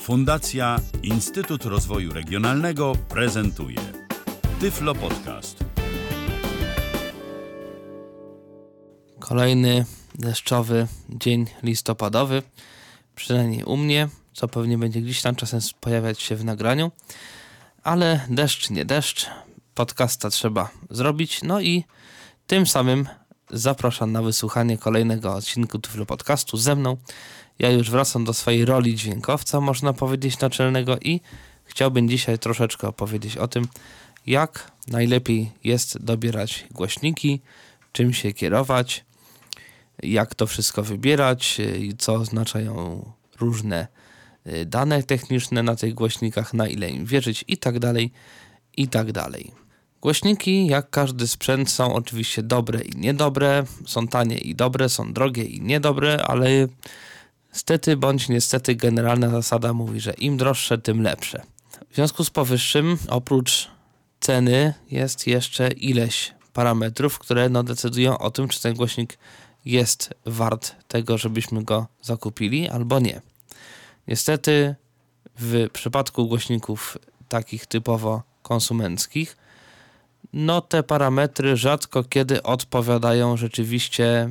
Fundacja Instytut Rozwoju Regionalnego prezentuje Tyflo Podcast. Kolejny deszczowy dzień listopadowy, przynajmniej u mnie, co pewnie będzie gdzieś tam czasem pojawiać się w nagraniu, ale deszcz nie deszcz, podcasta trzeba zrobić, no i tym samym zapraszam na wysłuchanie kolejnego odcinku Tyflo Podcastu ze mną. Ja już wracam do swojej roli dźwiękowca, można powiedzieć, naczelnego i chciałbym dzisiaj troszeczkę opowiedzieć o tym, jak najlepiej jest dobierać głośniki, czym się kierować, jak to wszystko wybierać, i co oznaczają różne y, dane techniczne na tych głośnikach, na ile im wierzyć i tak dalej, i tak dalej. Głośniki, jak każdy sprzęt, są oczywiście dobre i niedobre, są tanie i dobre, są drogie i niedobre, ale Stety bądź niestety generalna zasada mówi, że im droższe, tym lepsze. W związku z powyższym, oprócz ceny jest jeszcze ileś parametrów, które no, decydują o tym, czy ten głośnik jest wart tego, żebyśmy go zakupili, albo nie. Niestety w przypadku głośników takich typowo konsumenckich, no te parametry rzadko kiedy odpowiadają rzeczywiście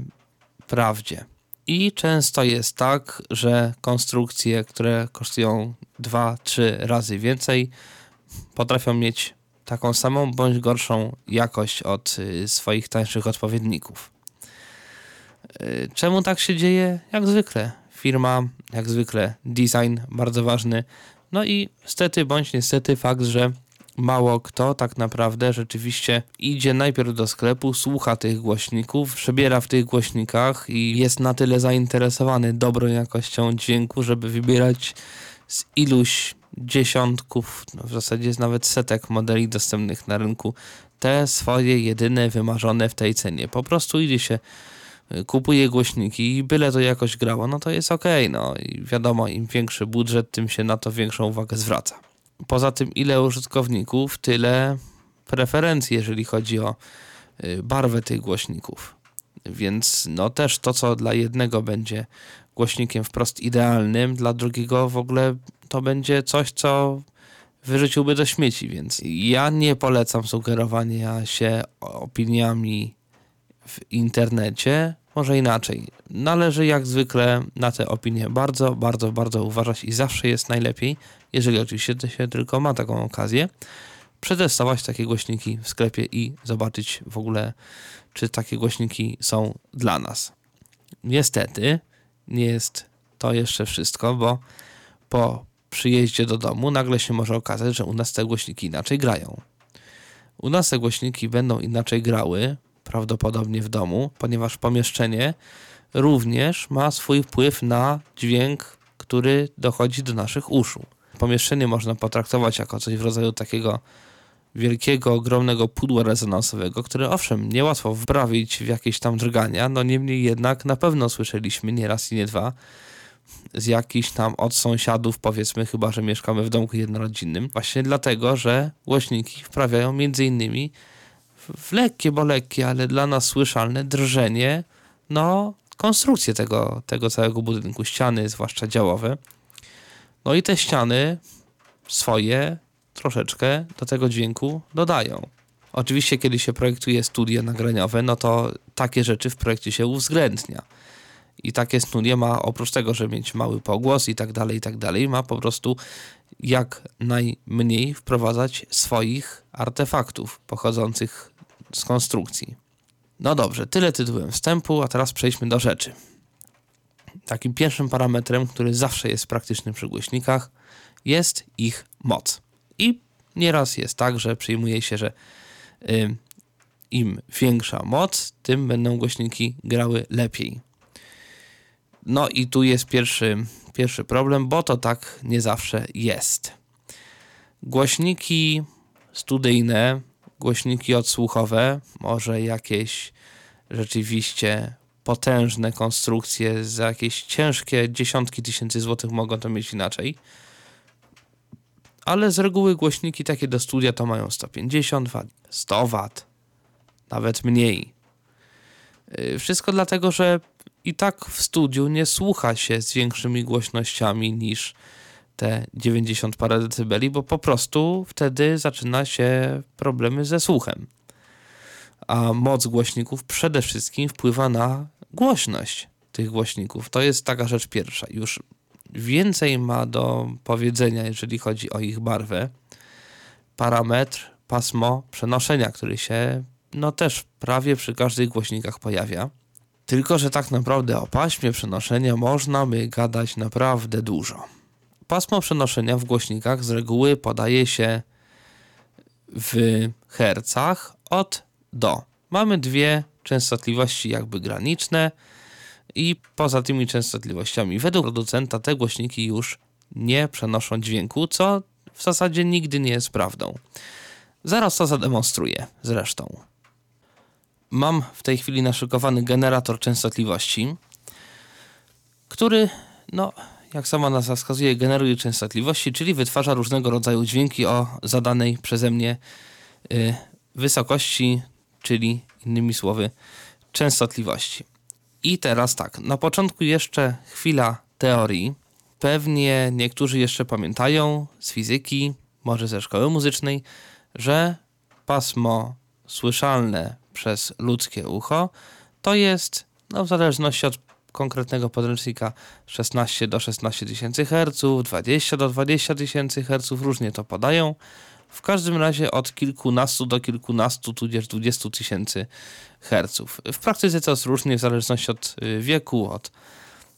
prawdzie. I często jest tak, że konstrukcje, które kosztują 2-3 razy więcej, potrafią mieć taką samą bądź gorszą jakość od y, swoich tańszych odpowiedników. Y, czemu tak się dzieje? Jak zwykle. Firma, jak zwykle design bardzo ważny. No i stety bądź niestety fakt, że mało kto tak naprawdę rzeczywiście idzie najpierw do sklepu, słucha tych głośników, przebiera w tych głośnikach i jest na tyle zainteresowany dobrą jakością dźwięku, żeby wybierać z iluś dziesiątków, no w zasadzie jest nawet setek modeli dostępnych na rynku, te swoje jedyne wymarzone w tej cenie. Po prostu idzie się, y, kupuje głośniki i byle to jakoś grało, no to jest ok, no i wiadomo, im większy budżet, tym się na to większą uwagę zwraca. Poza tym, ile użytkowników, tyle preferencji, jeżeli chodzi o y, barwę tych głośników. Więc no też to, co dla jednego będzie głośnikiem wprost idealnym, dla drugiego w ogóle to będzie coś, co wyrzuciłby do śmieci, więc ja nie polecam sugerowania się opiniami w internecie. Może inaczej. Należy jak zwykle na te opinie bardzo, bardzo, bardzo uważać i zawsze jest najlepiej, jeżeli oczywiście się tylko ma taką okazję, przetestować takie głośniki w sklepie i zobaczyć w ogóle, czy takie głośniki są dla nas. Niestety, nie jest to jeszcze wszystko, bo po przyjeździe do domu nagle się może okazać, że u nas te głośniki inaczej grają. U nas te głośniki będą inaczej grały, prawdopodobnie w domu, ponieważ pomieszczenie również ma swój wpływ na dźwięk, który dochodzi do naszych uszu. Pomieszczenie można potraktować jako coś w rodzaju takiego wielkiego, ogromnego pudła rezonansowego, które owszem, niełatwo wprawić w jakieś tam drgania, no niemniej jednak na pewno słyszeliśmy nie raz i nie dwa z jakichś tam od sąsiadów, powiedzmy, chyba że mieszkamy w domku jednorodzinnym, właśnie dlatego, że głośniki wprawiają między innymi w lekkie, bo lekkie, ale dla nas słyszalne drżenie, no, konstrukcję tego, tego całego budynku, ściany, zwłaszcza działowe. No i te ściany swoje troszeczkę do tego dźwięku dodają. Oczywiście, kiedy się projektuje studia nagraniowe, no to takie rzeczy w projekcie się uwzględnia. I takie studia ma, oprócz tego, że mieć mały pogłos i tak dalej, i tak dalej, ma po prostu jak najmniej wprowadzać swoich artefaktów pochodzących z konstrukcji. No dobrze, tyle tytułem wstępu, a teraz przejdźmy do rzeczy. Takim pierwszym parametrem, który zawsze jest praktyczny przy głośnikach, jest ich moc. I nieraz jest tak, że przyjmuje się, że y, im większa moc, tym będą głośniki grały lepiej. No i tu jest pierwszy, pierwszy problem, bo to tak nie zawsze jest. Głośniki studyjne, głośniki odsłuchowe, może jakieś rzeczywiście potężne konstrukcje za jakieś ciężkie dziesiątki tysięcy złotych mogą to mieć inaczej. Ale z reguły głośniki takie do studia to mają 150 W, 100 W, nawet mniej. Y, wszystko dlatego, że i tak w studiu nie słucha się z większymi głośnościami niż te 90 parę decybeli, bo po prostu wtedy zaczyna się problemy ze słuchem. A moc głośników przede wszystkim wpływa na głośność tych głośników. To jest taka rzecz pierwsza. Już więcej ma do powiedzenia, jeżeli chodzi o ich barwę. Parametr, pasmo przenoszenia, który się no też prawie przy każdych głośnikach pojawia. Tylko, że tak naprawdę o paśmie przenoszenia można by gadać naprawdę dużo. Pasmo przenoszenia w głośnikach z reguły podaje się w hercach od do. Mamy dwie częstotliwości jakby graniczne i poza tymi częstotliwościami według producenta te głośniki już nie przenoszą dźwięku, co w zasadzie nigdy nie jest prawdą. Zaraz to zademonstruję zresztą. Mam w tej chwili naszykowany generator częstotliwości, który, no, jak sama nazwa wskazuje, generuje częstotliwości, czyli wytwarza różnego rodzaju dźwięki o zadanej przeze mnie y, wysokości, czyli innymi słowy częstotliwości. I teraz tak, na początku jeszcze chwila teorii. Pewnie niektórzy jeszcze pamiętają z fizyki, może ze szkoły muzycznej, że pasmo słyszalne przez ludzkie ucho to jest, no w zależności od konkretnego podręcznika, 16 do 16 tysięcy Hz, 20 do 20 tysięcy Hz, różnie to podają. W każdym razie od kilkunastu do kilkunastu, tudzież 20 tysięcy herców. W praktyce to jest różnie w zależności od y, wieku, od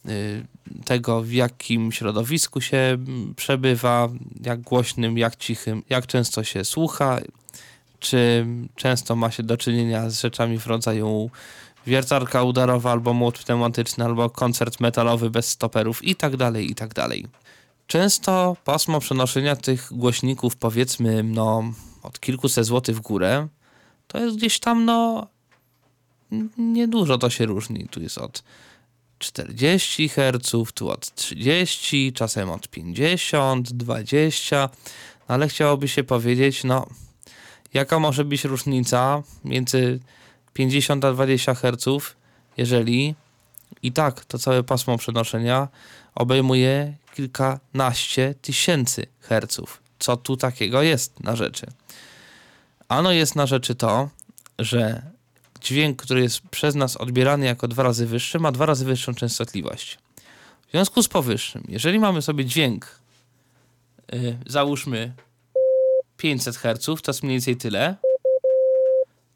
y, tego, w jakim środowisku się przebywa, jak głośnym, jak cichym, jak często się słucha, czy często ma się do czynienia z rzeczami w rodzaju wiertarka udarowa, albo młot pneumatyczny, albo koncert metalowy bez stoperów i tak dalej, i tak dalej. Często pasmo przenoszenia tych głośników, powiedzmy, no, od kilkuset złotych w górę, to jest gdzieś tam, no, niedużo to się różni. Tu jest od 40 Hz, tu od 30, czasem od 50, 20, ale chciałoby się powiedzieć, no, jaka może być różnica między 50 a 20 Hz, jeżeli i tak to całe pasmo przenoszenia obejmuje kilkanaście tysięcy herców. Co tu takiego jest na rzeczy? Ano jest na rzeczy to, że dźwięk, który jest przez nas odbierany jako dwa razy wyższy, ma dwa razy wyższą częstotliwość. W związku z powyższym, jeżeli mamy sobie dźwięk, yy, załóżmy 500 Hz, to jest mniej więcej tyle,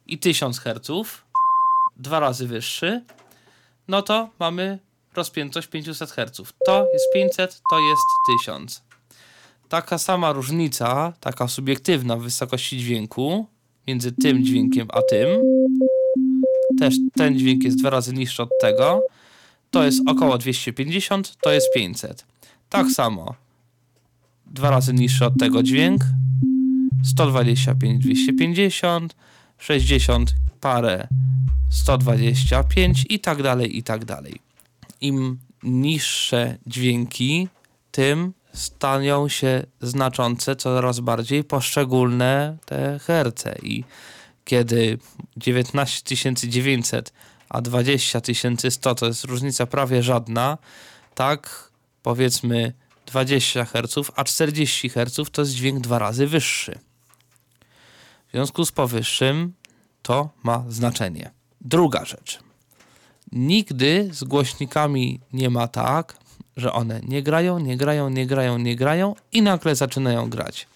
i 1000 Hz, dwa razy wyższy, no to mamy rozpiętość 500 Hz. To jest 500, to jest 1000. Taka sama różnica, taka subiektywna w wysokości dźwięku między tym dźwiękiem a tym, też ten dźwięk jest dwa razy niższy od tego, to jest około 250, to jest 500. Tak samo dwa razy niższy od tego dźwięk, 125, 250, 60 parę 125 i tak dalej, i tak dalej. Im niższe dźwięki, tym stają się znaczące coraz bardziej poszczególne te herce i kiedy 19900 a 20100 to jest różnica prawie żadna, tak powiedzmy 20 Hz, a 40 Hz to jest dźwięk dwa razy wyższy. W związku z powyższym to ma znaczenie. Druga rzecz. Nigdy z głośnikami nie ma tak, że one nie grają, nie grają, nie grają, nie grają i nagle zaczynają grać.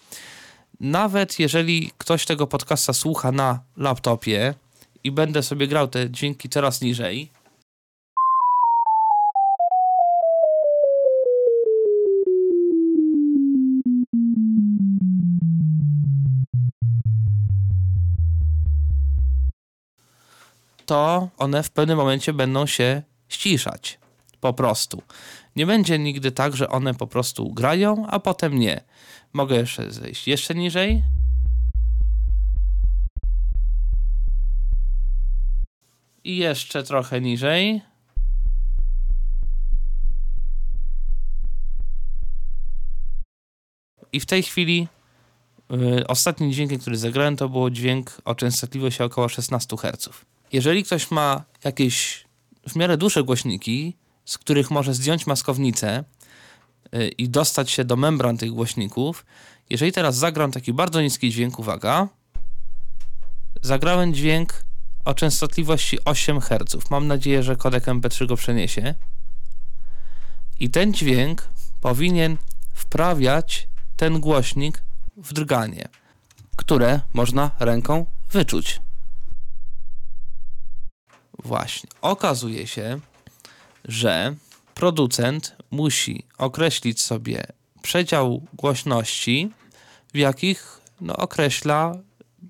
Nawet jeżeli ktoś tego podcasta słucha na laptopie i będę sobie grał te dźwięki coraz niżej, to one w pewnym momencie będą się ściszać. Po prostu. Nie będzie nigdy tak, że one po prostu grają, a potem nie. Mogę jeszcze zejść jeszcze niżej. I jeszcze trochę niżej. I w tej chwili yy, ostatnim dźwiękiem, który zagrałem, to był dźwięk o częstotliwości około 16 Hz jeżeli ktoś ma jakieś w miarę duże głośniki, z których może zdjąć maskownicę, y, i dostać się do membran tych głośników, jeżeli teraz zagram taki bardzo niski dźwięk, uwaga, zagrałem dźwięk o częstotliwości 8 Hz. Mam nadzieję, że kodek MP3 go przeniesie. I ten dźwięk powinien wprawiać ten głośnik w drganie, które można ręką wyczuć. Właśnie. Okazuje się, że producent musi określić sobie przedział głośności, w jakich no, określa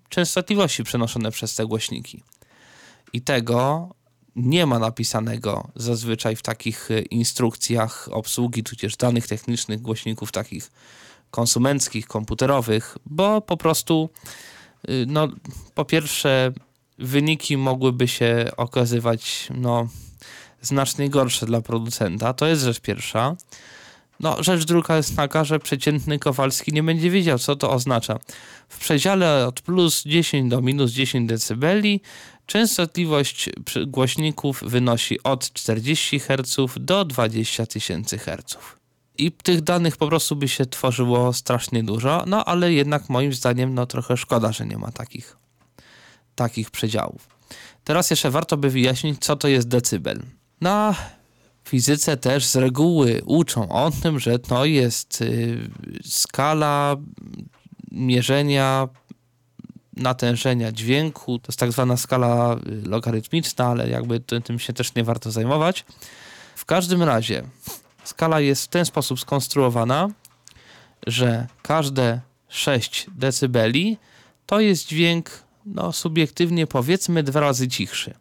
częstotliwości przenoszone przez te głośniki. I tego nie ma napisanego zazwyczaj w takich y, instrukcjach obsługi, tudzież danych technicznych głośników takich konsumenckich, komputerowych, bo po prostu, y, no, po pierwsze, wyniki mogłyby się okazywać, no, znacznie gorsze dla producenta. To jest rzecz pierwsza. No, rzecz druga jest taka, że przeciętny Kowalski nie będzie wiedział, co to oznacza. W przedziale od plus 10 do minus 10 dB częstotliwość głośników wynosi od 40 Hz do 20 tysięcy Hz. I tych danych po prostu by się tworzyło strasznie dużo, no ale jednak moim zdaniem no trochę szkoda, że nie ma takich, takich przedziałów. Teraz jeszcze warto by wyjaśnić, co to jest decybel. Na fizyce też z reguły uczą o tym, że to jest y, skala mierzenia natężenia dźwięku. To jest tak zwana skala y, logarytmiczna, ale jakby tym się też nie warto zajmować. W każdym razie skala jest w ten sposób skonstruowana, że każde 6 dB to jest dźwięk, no subiektywnie powiedzmy dwa razy cichszy.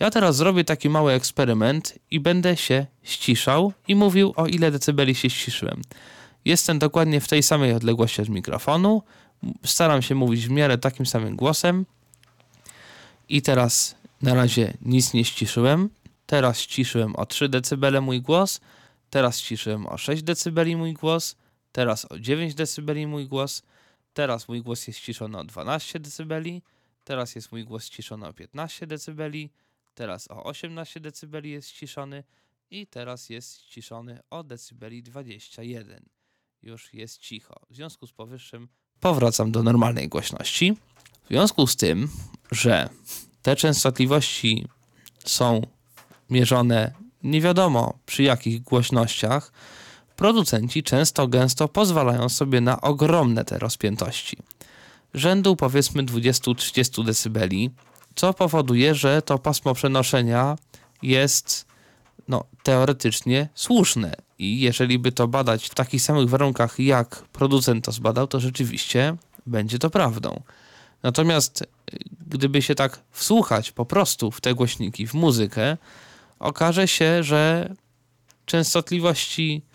Ja teraz zrobię taki mały eksperyment i będę się ściszał i mówił o ile decybeli się ściszyłem. Jestem dokładnie w tej samej odległości od mikrofonu, staram się mówić w miarę takim samym głosem i teraz na razie nic nie ściszyłem. Teraz ściszyłem o 3 dB mój głos, teraz ściszyłem o 6 dB mój głos, teraz o 9 dB mój głos, teraz mój głos jest ściszony o 12 dB, teraz jest mój głos ściszony o 15 dB, Teraz o 18 dB jest ściszony i teraz jest ściszony o decybeli 21. Już jest cicho. W związku z powyższym powracam do normalnej głośności. W związku z tym, że te częstotliwości są mierzone nie wiadomo przy jakich głośnościach, producenci często gęsto pozwalają sobie na ogromne te rozpiętości. Rzędu powiedzmy 20-30 dB co powoduje, że to pasmo przenoszenia jest no, teoretycznie słuszne. I jeżeli by to badać w takich samych warunkach, jak producent to zbadał, to rzeczywiście będzie to prawdą. Natomiast gdyby się tak wsłuchać po prostu w te głośniki, w muzykę, okaże się, że częstotliwości y,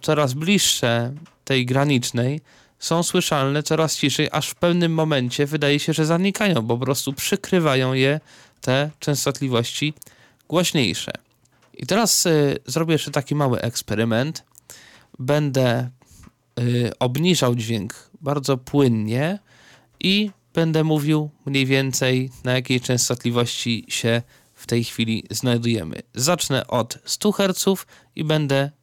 coraz bliższe tej granicznej są słyszalne coraz ciszej, aż w pewnym momencie wydaje się, że zanikają, bo po prostu przykrywają je te częstotliwości głośniejsze. I teraz y, zrobię jeszcze taki mały eksperyment. Będę y, obniżał dźwięk bardzo płynnie i będę mówił mniej więcej na jakiej częstotliwości się w tej chwili znajdujemy. Zacznę od 100 Hz i będę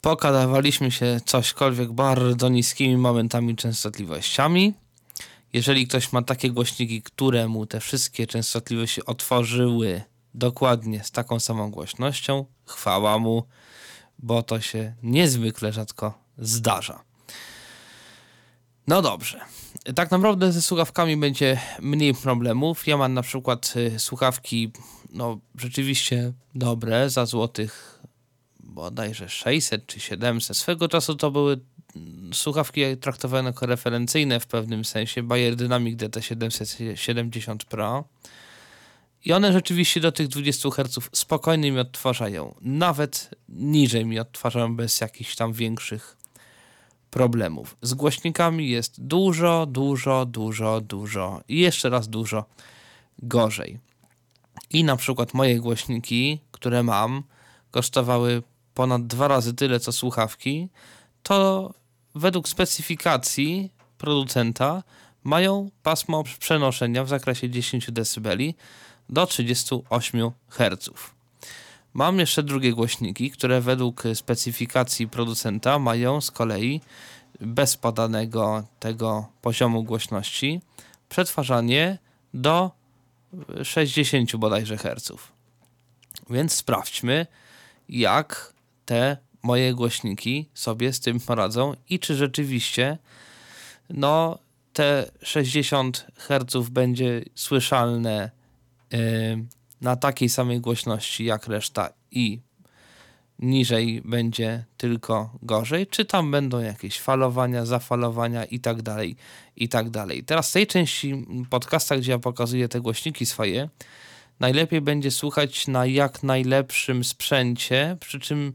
Pokadawaliśmy się cośkolwiek bardzo niskimi momentami częstotliwościami. Jeżeli ktoś ma takie głośniki, które mu te wszystkie częstotliwości otworzyły dokładnie z taką samą głośnością, chwała mu, bo to się niezwykle rzadko zdarza. No dobrze. Tak naprawdę ze słuchawkami będzie mniej problemów. Ja mam na przykład y, słuchawki no rzeczywiście dobre za złotych bodajże 600 czy 700. Swego czasu to były słuchawki traktowane jako referencyjne w pewnym sensie, Bayer Dynamic DT770 Pro. I one rzeczywiście do tych 20 Hz spokojnie mi odtwarzają. Nawet niżej mi odtwarzają bez jakichś tam większych problemów. Z głośnikami jest dużo, dużo, dużo, dużo i jeszcze raz dużo gorzej. I na przykład moje głośniki, które mam, kosztowały ponad dwa razy tyle co słuchawki, to według specyfikacji producenta mają pasmo przenoszenia w zakresie 10 dB do 38 Hz. Mam jeszcze drugie głośniki, które według specyfikacji producenta mają z kolei bez podanego tego poziomu głośności przetwarzanie do 60 bodajże herców. Więc sprawdźmy, jak te moje głośniki sobie z tym poradzą i czy rzeczywiście no, te 60 Hz będzie słyszalne yy, na takiej samej głośności jak reszta i niżej będzie tylko gorzej, czy tam będą jakieś falowania, zafalowania i tak dalej, i tak dalej. Teraz w tej części podcasta, gdzie ja pokazuję te głośniki swoje, najlepiej będzie słuchać na jak najlepszym sprzęcie, przy czym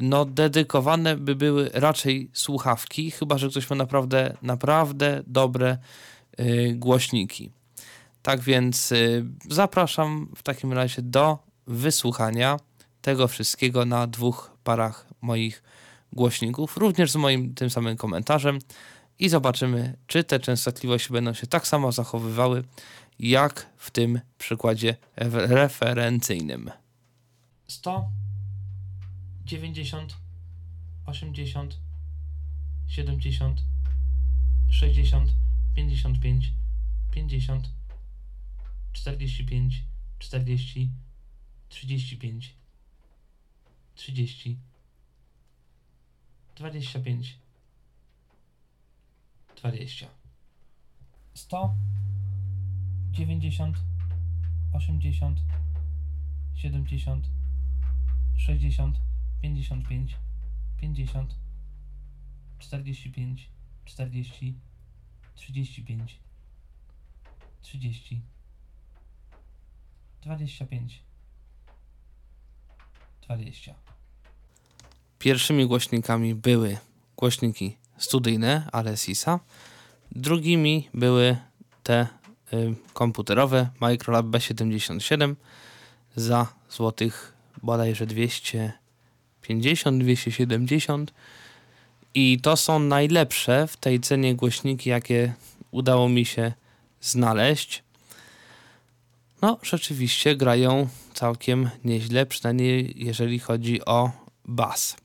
no dedykowane by były raczej słuchawki, chyba że ktoś ma naprawdę, naprawdę dobre yy, głośniki. Tak więc yy, zapraszam w takim razie do wysłuchania tego wszystkiego na dwóch parach moich głośników, również z moim tym samym komentarzem i zobaczymy, czy te częstotliwości będą się tak samo zachowywały, jak w tym przykładzie referencyjnym. 100, 90, 80, 70, 60, 55, 50, 45, 40, 35, 30, 25, 20. 100, 90, 80, 70, 60, 55, 50, 45, 40, 35, 30, 25, 20. Pierwszymi głośnikami były głośniki studyjne Alessisa, drugimi były te y, komputerowe Microlab B77 za złotych bodajże 250, 270 i to są najlepsze w tej cenie głośniki, jakie udało mi się znaleźć. No, rzeczywiście grają całkiem nieźle, przynajmniej jeżeli chodzi o bas.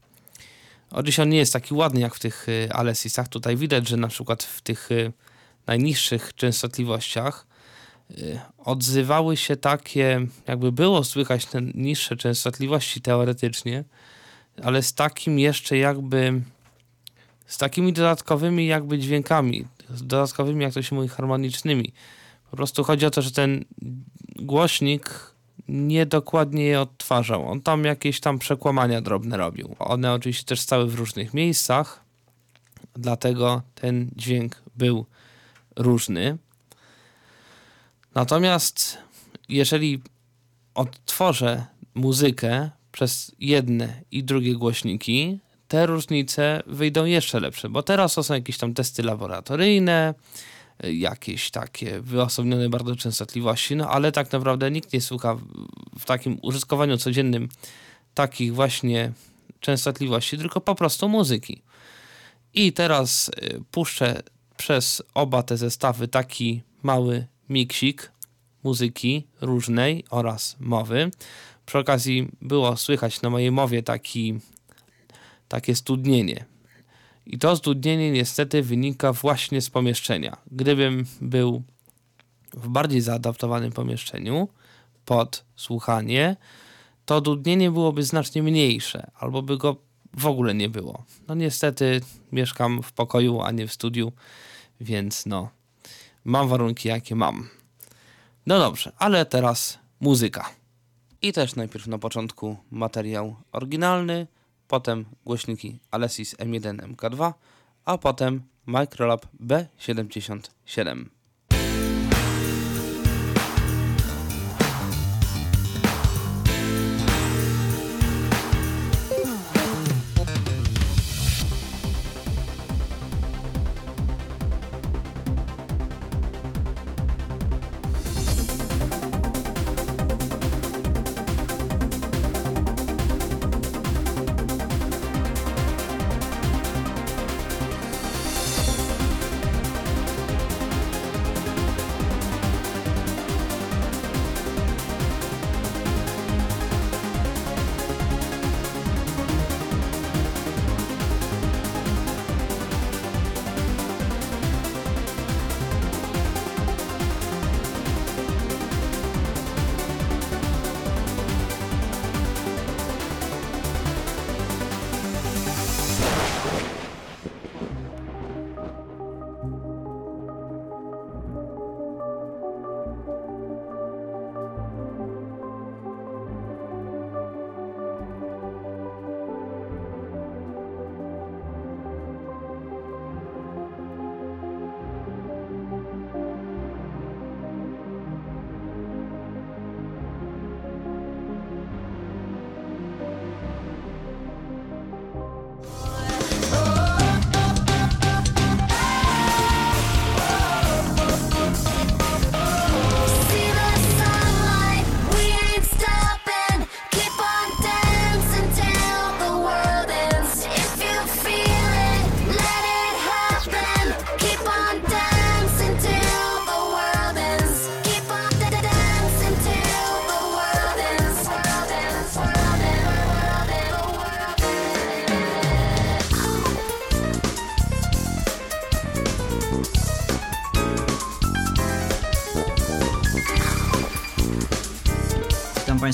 Oczywiście on nie jest taki ładny jak w tych y, Alessisach. Tutaj widać, że na przykład w tych y, najniższych częstotliwościach y, odzywały się takie, jakby było słychać te niższe częstotliwości teoretycznie, ale z takim jeszcze jakby, z takimi dodatkowymi jakby dźwiękami, dodatkowymi, jak to się mówi, harmonicznymi. Po prostu chodzi o to, że ten głośnik niedokładnie je odtwarzał. On tam jakieś tam przekłamania drobne robił. One oczywiście też stały w różnych miejscach, dlatego ten dźwięk był różny. Natomiast jeżeli odtworzę muzykę przez jedne i drugie głośniki, te różnice wyjdą jeszcze lepsze, bo teraz to są jakieś tam testy laboratoryjne, jakieś takie wyosobnione bardzo częstotliwości, no ale tak naprawdę nikt nie słucha w takim użytkowaniu codziennym takich właśnie częstotliwości, tylko po prostu muzyki. I teraz y, puszczę przez oba te zestawy taki mały miksik muzyki różnej oraz mowy. Przy okazji było słychać na mojej mowie taki, takie studnienie i to zdudnienie niestety wynika właśnie z pomieszczenia. Gdybym był w bardziej zaadaptowanym pomieszczeniu pod słuchanie, to dudnienie byłoby znacznie mniejsze, albo by go w ogóle nie było. No niestety mieszkam w pokoju, a nie w studiu, więc no, mam warunki jakie mam. No dobrze, ale teraz muzyka. I też najpierw na początku materiał oryginalny, potem głośniki Alesis M1 MK2, a potem Microlab B77.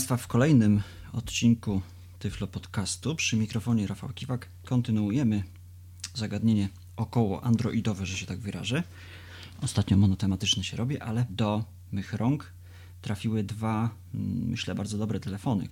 Państwa w kolejnym odcinku Tyflo Podcastu. Przy mikrofonie Rafał Kiwak kontynuujemy zagadnienie około androidowe, że się tak wyrażę. Ostatnio monotematyczny się robi, ale do mych rąk trafiły dwa, mm, myślę, bardzo dobre telefony.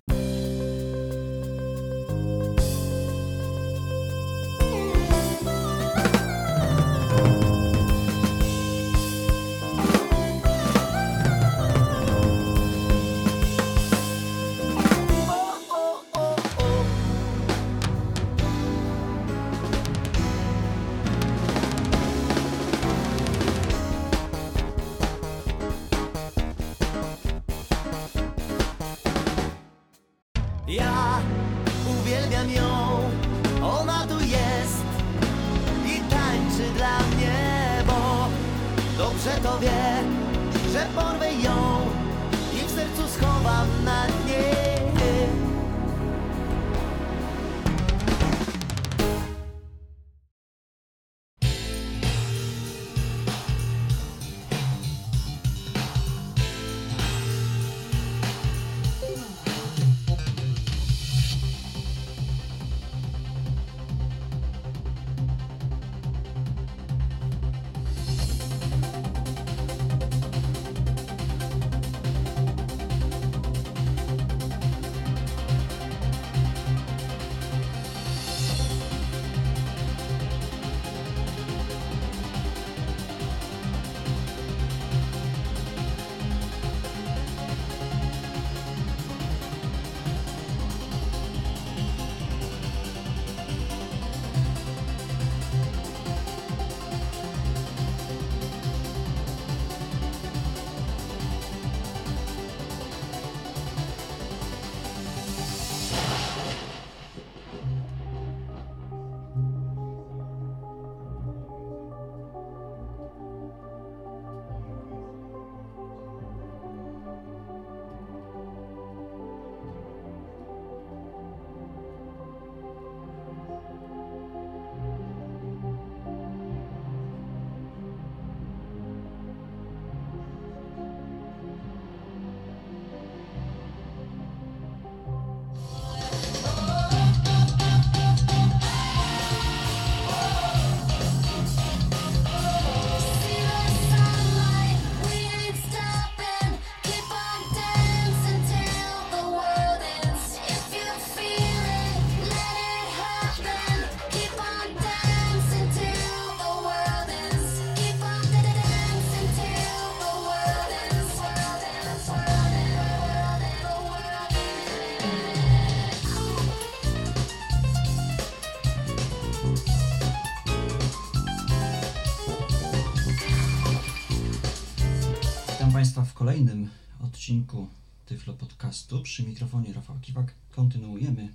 W kolejnym odcinku Tyflo Podcastu. Przy mikrofonie Rafał Kiwak kontynuujemy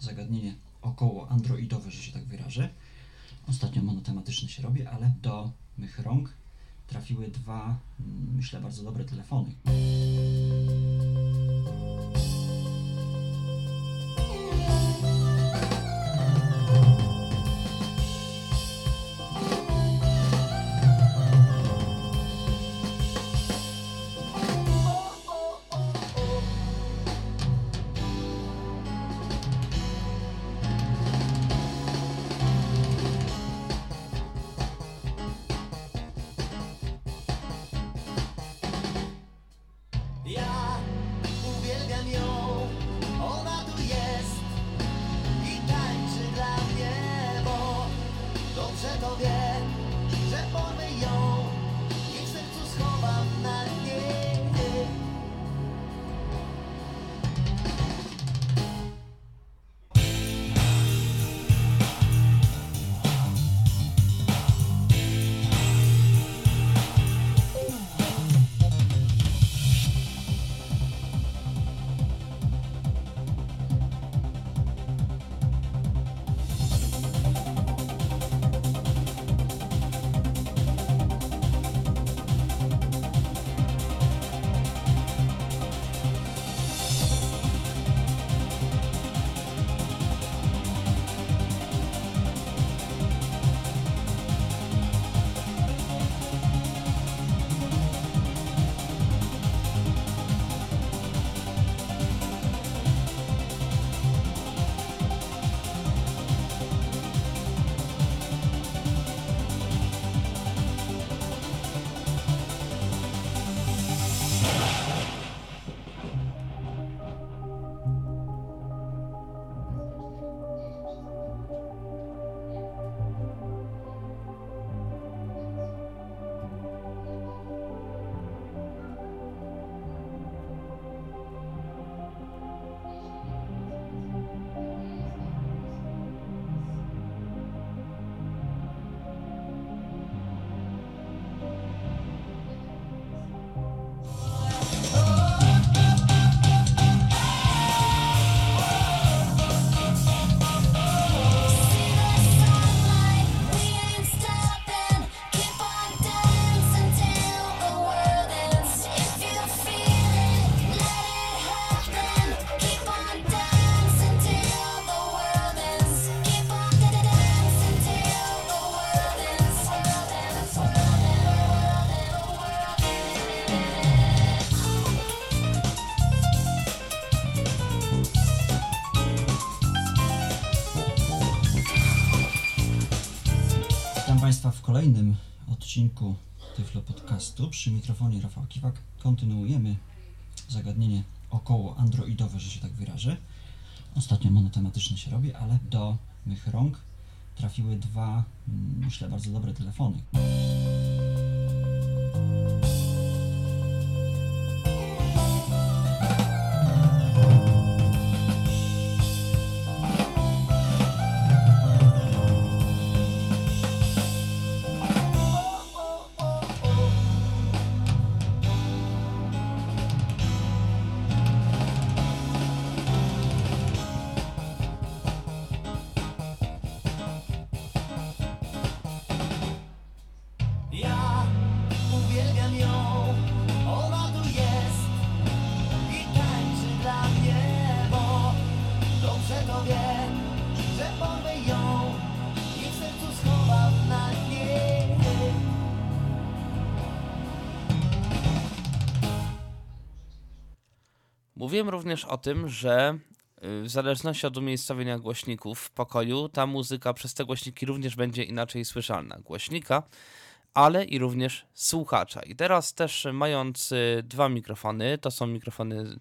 zagadnienie około androidowe, że się tak wyrażę. Ostatnio monotematyczny się robi, ale do mych rąk trafiły dwa, mm, myślę, bardzo dobre telefony. Odcinku Tyflo Podcastu. Przy mikrofonie Rafał Kiwak kontynuujemy zagadnienie około androidowe, że się tak wyrażę. Ostatnio monotematyczne się robi, ale do mych rąk trafiły dwa, mm, myślę, bardzo dobre telefony. Mówiłem również o tym, że y, w zależności od umiejscowienia głośników w pokoju, ta muzyka przez te głośniki również będzie inaczej słyszalna. Głośnika, ale i również słuchacza. I teraz też mając y, dwa mikrofony, to są mikrofony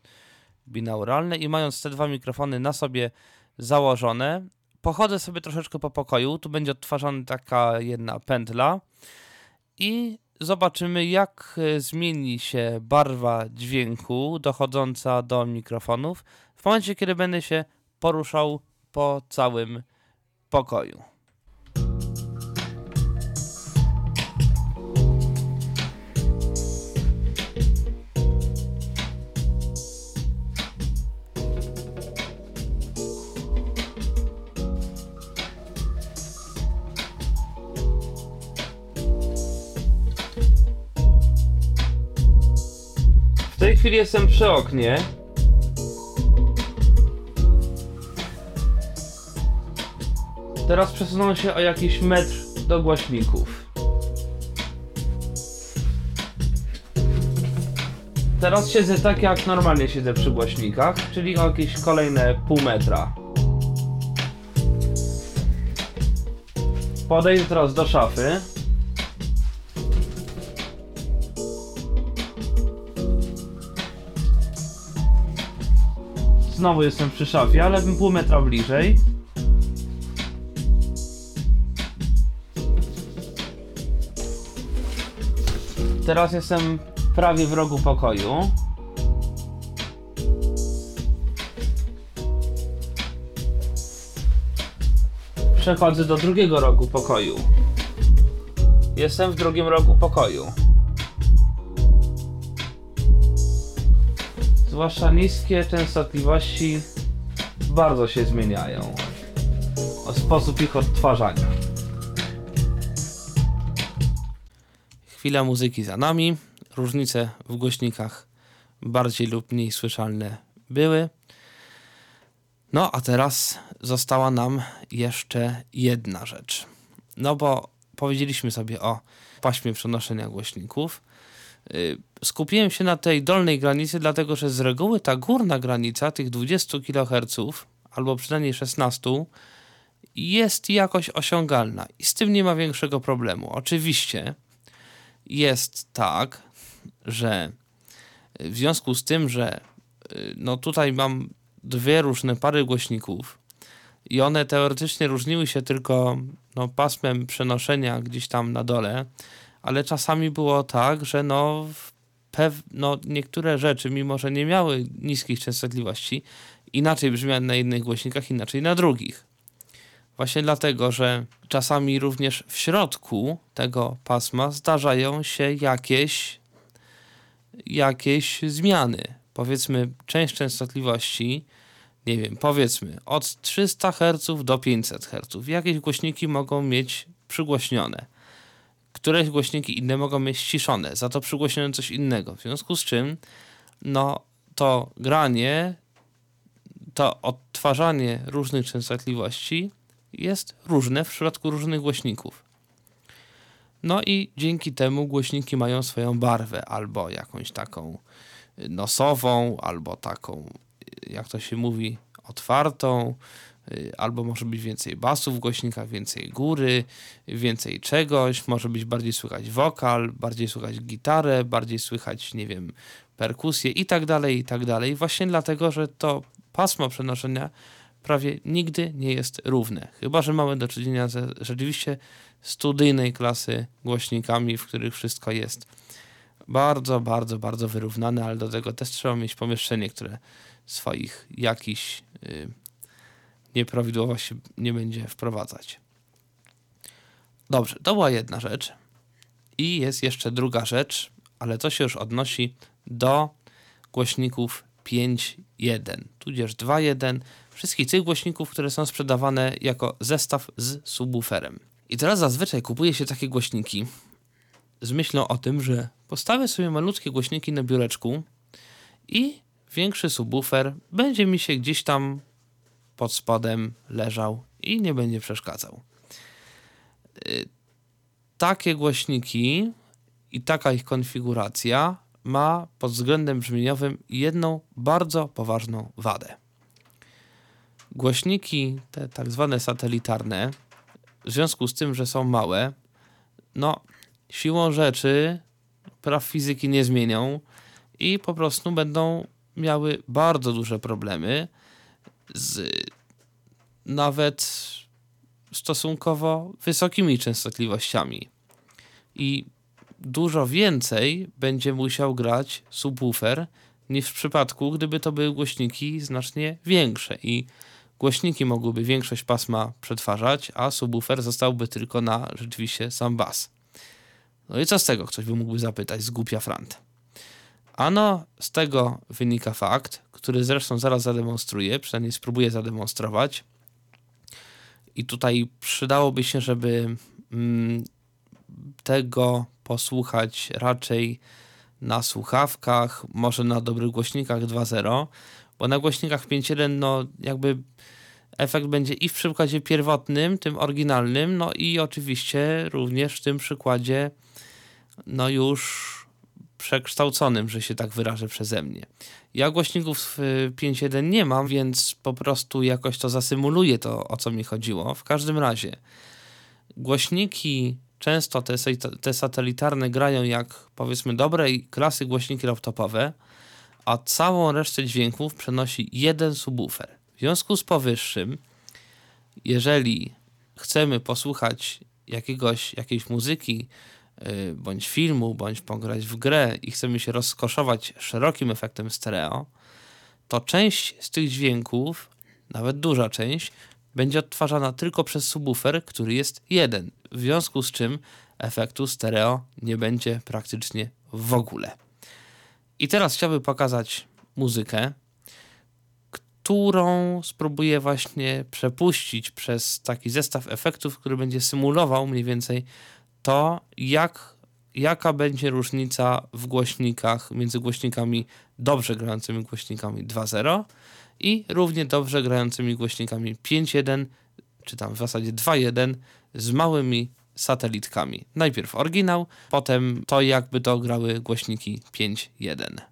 binauralne i mając te dwa mikrofony na sobie założone, pochodzę sobie troszeczkę po pokoju, tu będzie odtwarzana taka jedna pętla i zobaczymy jak y, zmieni się barwa dźwięku dochodząca do mikrofonów w momencie, kiedy będę się poruszał po całym pokoju. Chwili jestem przy oknie. Teraz przesunę się o jakiś metr do głośników. Teraz siedzę tak jak normalnie siedzę przy głośnikach, czyli o jakieś kolejne pół metra. Podejdę teraz do szafy. Znowu jestem przy szafie, ale pół metra bliżej. Teraz jestem prawie w rogu pokoju. Przechodzę do drugiego rogu pokoju. Jestem w drugim rogu pokoju. Zwłaszcza niskie częstotliwości bardzo się zmieniają. O sposób ich odtwarzania. Chwila muzyki za nami. Różnice w głośnikach bardziej lub mniej słyszalne były. No a teraz została nam jeszcze jedna rzecz. No bo powiedzieliśmy sobie o paśmie przenoszenia głośników. Y, Skupiłem się na tej dolnej granicy, dlatego że z reguły ta górna granica tych 20 kHz, albo przynajmniej 16, jest jakoś osiągalna i z tym nie ma większego problemu. Oczywiście jest tak, że w związku z tym, że y, no tutaj mam dwie różne pary głośników i one teoretycznie różniły się tylko no, pasmem przenoszenia gdzieś tam na dole, ale czasami było tak, że no, pew, no niektóre rzeczy, mimo że nie miały niskich częstotliwości, inaczej brzmiały na jednych głośnikach, inaczej na drugich. Właśnie dlatego, że czasami również w środku tego pasma zdarzają się jakieś, jakieś zmiany. Powiedzmy, część częstotliwości, nie wiem, powiedzmy od 300 Hz do 500 Hz. Jakieś głośniki mogą mieć przygłośnione. Któreś głośniki inne mogą mieć ściszone, za to przygłośnione coś innego. W związku z czym, no, to granie, to odtwarzanie różnych częstotliwości jest różne w przypadku różnych głośników. No i dzięki temu głośniki mają swoją barwę, albo jakąś taką nosową, albo taką, jak to się mówi, otwartą, y, albo może być więcej basu w głośnikach, więcej góry, więcej czegoś, może być bardziej słychać wokal, bardziej słychać gitarę, bardziej słychać, nie wiem, perkusję i tak dalej, i tak dalej. Właśnie dlatego, że to pasmo przenoszenia prawie nigdy nie jest równe. Chyba, że mamy do czynienia ze rzeczywiście studyjnej klasy głośnikami, w których wszystko jest bardzo, bardzo, bardzo wyrównane, ale do tego też trzeba mieć pomieszczenie, które swoich jakichś y, nieprawidłowości nie będzie wprowadzać. Dobrze, to była jedna rzecz. I jest jeszcze druga rzecz, ale to się już odnosi do głośników 5.1, tudzież 2.1, wszystkich tych głośników, które są sprzedawane jako zestaw z subwooferem. I teraz zazwyczaj kupuje się takie głośniki z myślą o tym, że postawię sobie malutkie głośniki na biureczku i większy subwoofer będzie mi się gdzieś tam pod spodem leżał i nie będzie przeszkadzał. Y, takie głośniki i taka ich konfiguracja ma pod względem brzmieniowym jedną bardzo poważną wadę. Głośniki, te tak zwane satelitarne, w związku z tym, że są małe, no siłą rzeczy praw fizyki nie zmienią i po prostu będą miały bardzo duże problemy z nawet stosunkowo wysokimi częstotliwościami. I dużo więcej będzie musiał grać subwoofer niż w przypadku, gdyby to były głośniki znacznie większe i głośniki mogłyby większość pasma przetwarzać, a subwoofer zostałby tylko na rzeczywiście sam bas. No i co z tego? Ktoś by mógł zapytać, zgłupia frant. Ano, z tego wynika fakt, który zresztą zaraz zademonstruję, przynajmniej spróbuję zademonstrować. I tutaj przydałoby się, żeby mm, tego posłuchać raczej na słuchawkach, może na dobrych głośnikach 2.0, bo na głośnikach 5.1 no jakby efekt będzie i w przykładzie pierwotnym, tym oryginalnym, no i oczywiście również w tym przykładzie no już przekształconym, że się tak wyrażę przeze mnie. Ja głośników 5.1 nie mam, więc po prostu jakoś to zasymuluję to, o co mi chodziło. W każdym razie głośniki często te, te satelitarne grają jak powiedzmy dobrej klasy głośniki laptopowe, a całą resztę dźwięków przenosi jeden subwoofer. W związku z powyższym, jeżeli chcemy posłuchać jakiegoś, jakiejś muzyki, Y, bądź filmu, bądź pograć w grę i chcemy się rozkoszować szerokim efektem stereo, to część z tych dźwięków, nawet duża część, będzie odtwarzana tylko przez subwoofer, który jest jeden, w związku z czym efektu stereo nie będzie praktycznie w ogóle. I teraz chciałbym pokazać muzykę, którą spróbuję właśnie przepuścić przez taki zestaw efektów, który będzie symulował mniej więcej to, jak, jaka będzie różnica w głośnikach między głośnikami dobrze grającymi głośnikami 2.0 i równie dobrze grającymi głośnikami 5.1, czy tam w zasadzie 2.1 z małymi satelitkami. Najpierw oryginał, potem to, jakby to grały głośniki 5.1.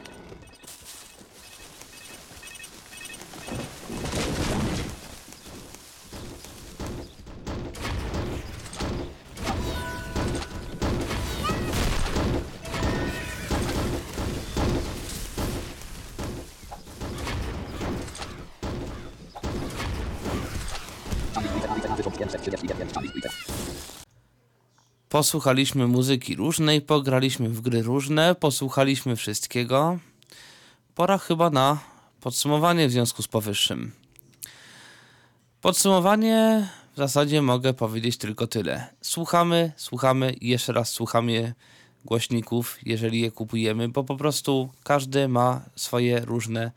Posłuchaliśmy muzyki różnej, pograliśmy w gry różne, posłuchaliśmy wszystkiego. Pora chyba na podsumowanie w związku z powyższym. Podsumowanie w zasadzie mogę powiedzieć tylko tyle. Słuchamy, słuchamy i jeszcze raz słuchamy głośników, jeżeli je kupujemy, bo po prostu każdy ma swoje różne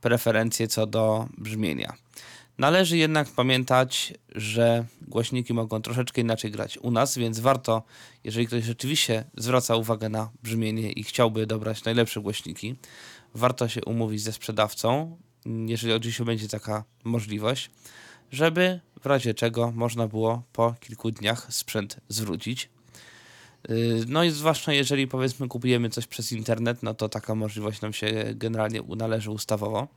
preferencje co do brzmienia. Należy jednak pamiętać, że głośniki mogą troszeczkę inaczej grać u nas, więc warto, jeżeli ktoś rzeczywiście zwraca uwagę na brzmienie i chciałby dobrać najlepsze głośniki, warto się umówić ze sprzedawcą, jeżeli oczywiście będzie taka możliwość, żeby w razie czego można było po kilku dniach sprzęt zwrócić. Yy, No i zwłaszcza jeżeli powiedzmy kupujemy coś przez internet, no to taka możliwość nam się generalnie należy ustawowo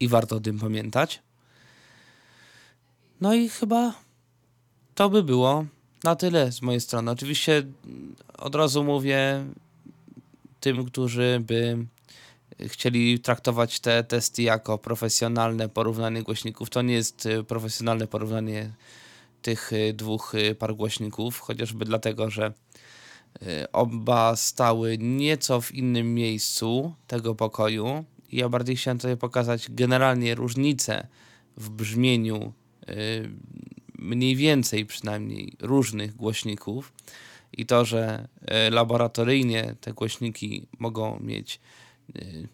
i warto o tym pamiętać. No i chyba to by było na tyle z mojej strony. Oczywiście od razu mówię tym, którzy by chcieli traktować te testy jako profesjonalne porównanie głośników. To nie jest y, profesjonalne porównanie tych y, dwóch y, par głośników, chociażby dlatego, że oba stały nieco w innym miejscu tego pokoju. Ja bardziej chciałem tutaj pokazać generalnie różnice w brzmieniu y, mniej więcej przynajmniej różnych głośników i to, że y, laboratoryjnie te głośniki mogą mieć y,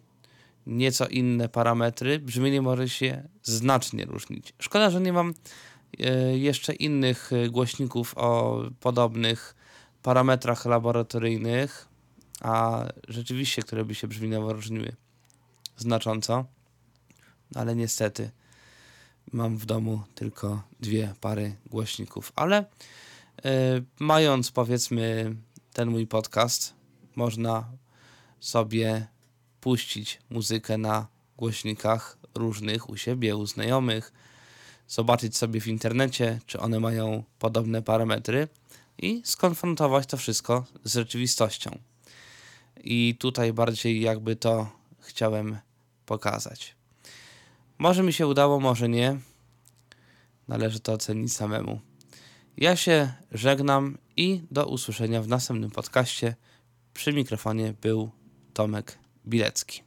nieco inne parametry, brzmienie może się znacznie różnić. Szkoda, że nie mam jeszcze innych głośników o podobnych parametrach laboratoryjnych, a rzeczywiście, które by się brzmieniowo różniły znacząco, ale niestety mam w domu tylko dwie pary głośników. Ale y, mając powiedzmy ten mój podcast, można sobie puścić muzykę na głośnikach różnych u siebie, u znajomych, zobaczyć sobie w internecie, czy one mają podobne parametry i skonfrontować to wszystko z rzeczywistością. I tutaj bardziej jakby to chciałem pokazać. Może mi się udało, może nie. Należy to ocenić samemu. Ja się żegnam i do usłyszenia w następnym podcaście. Przy mikrofonie był Tomek Bilecki.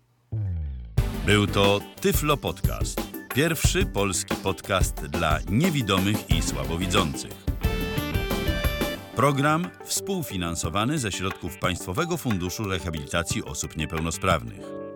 Był to Tyflo Podcast. Pierwszy polski podcast dla niewidomych i słabowidzących. Program współfinansowany ze środków Państwowego Funduszu Rehabilitacji Osób Niepełnosprawnych.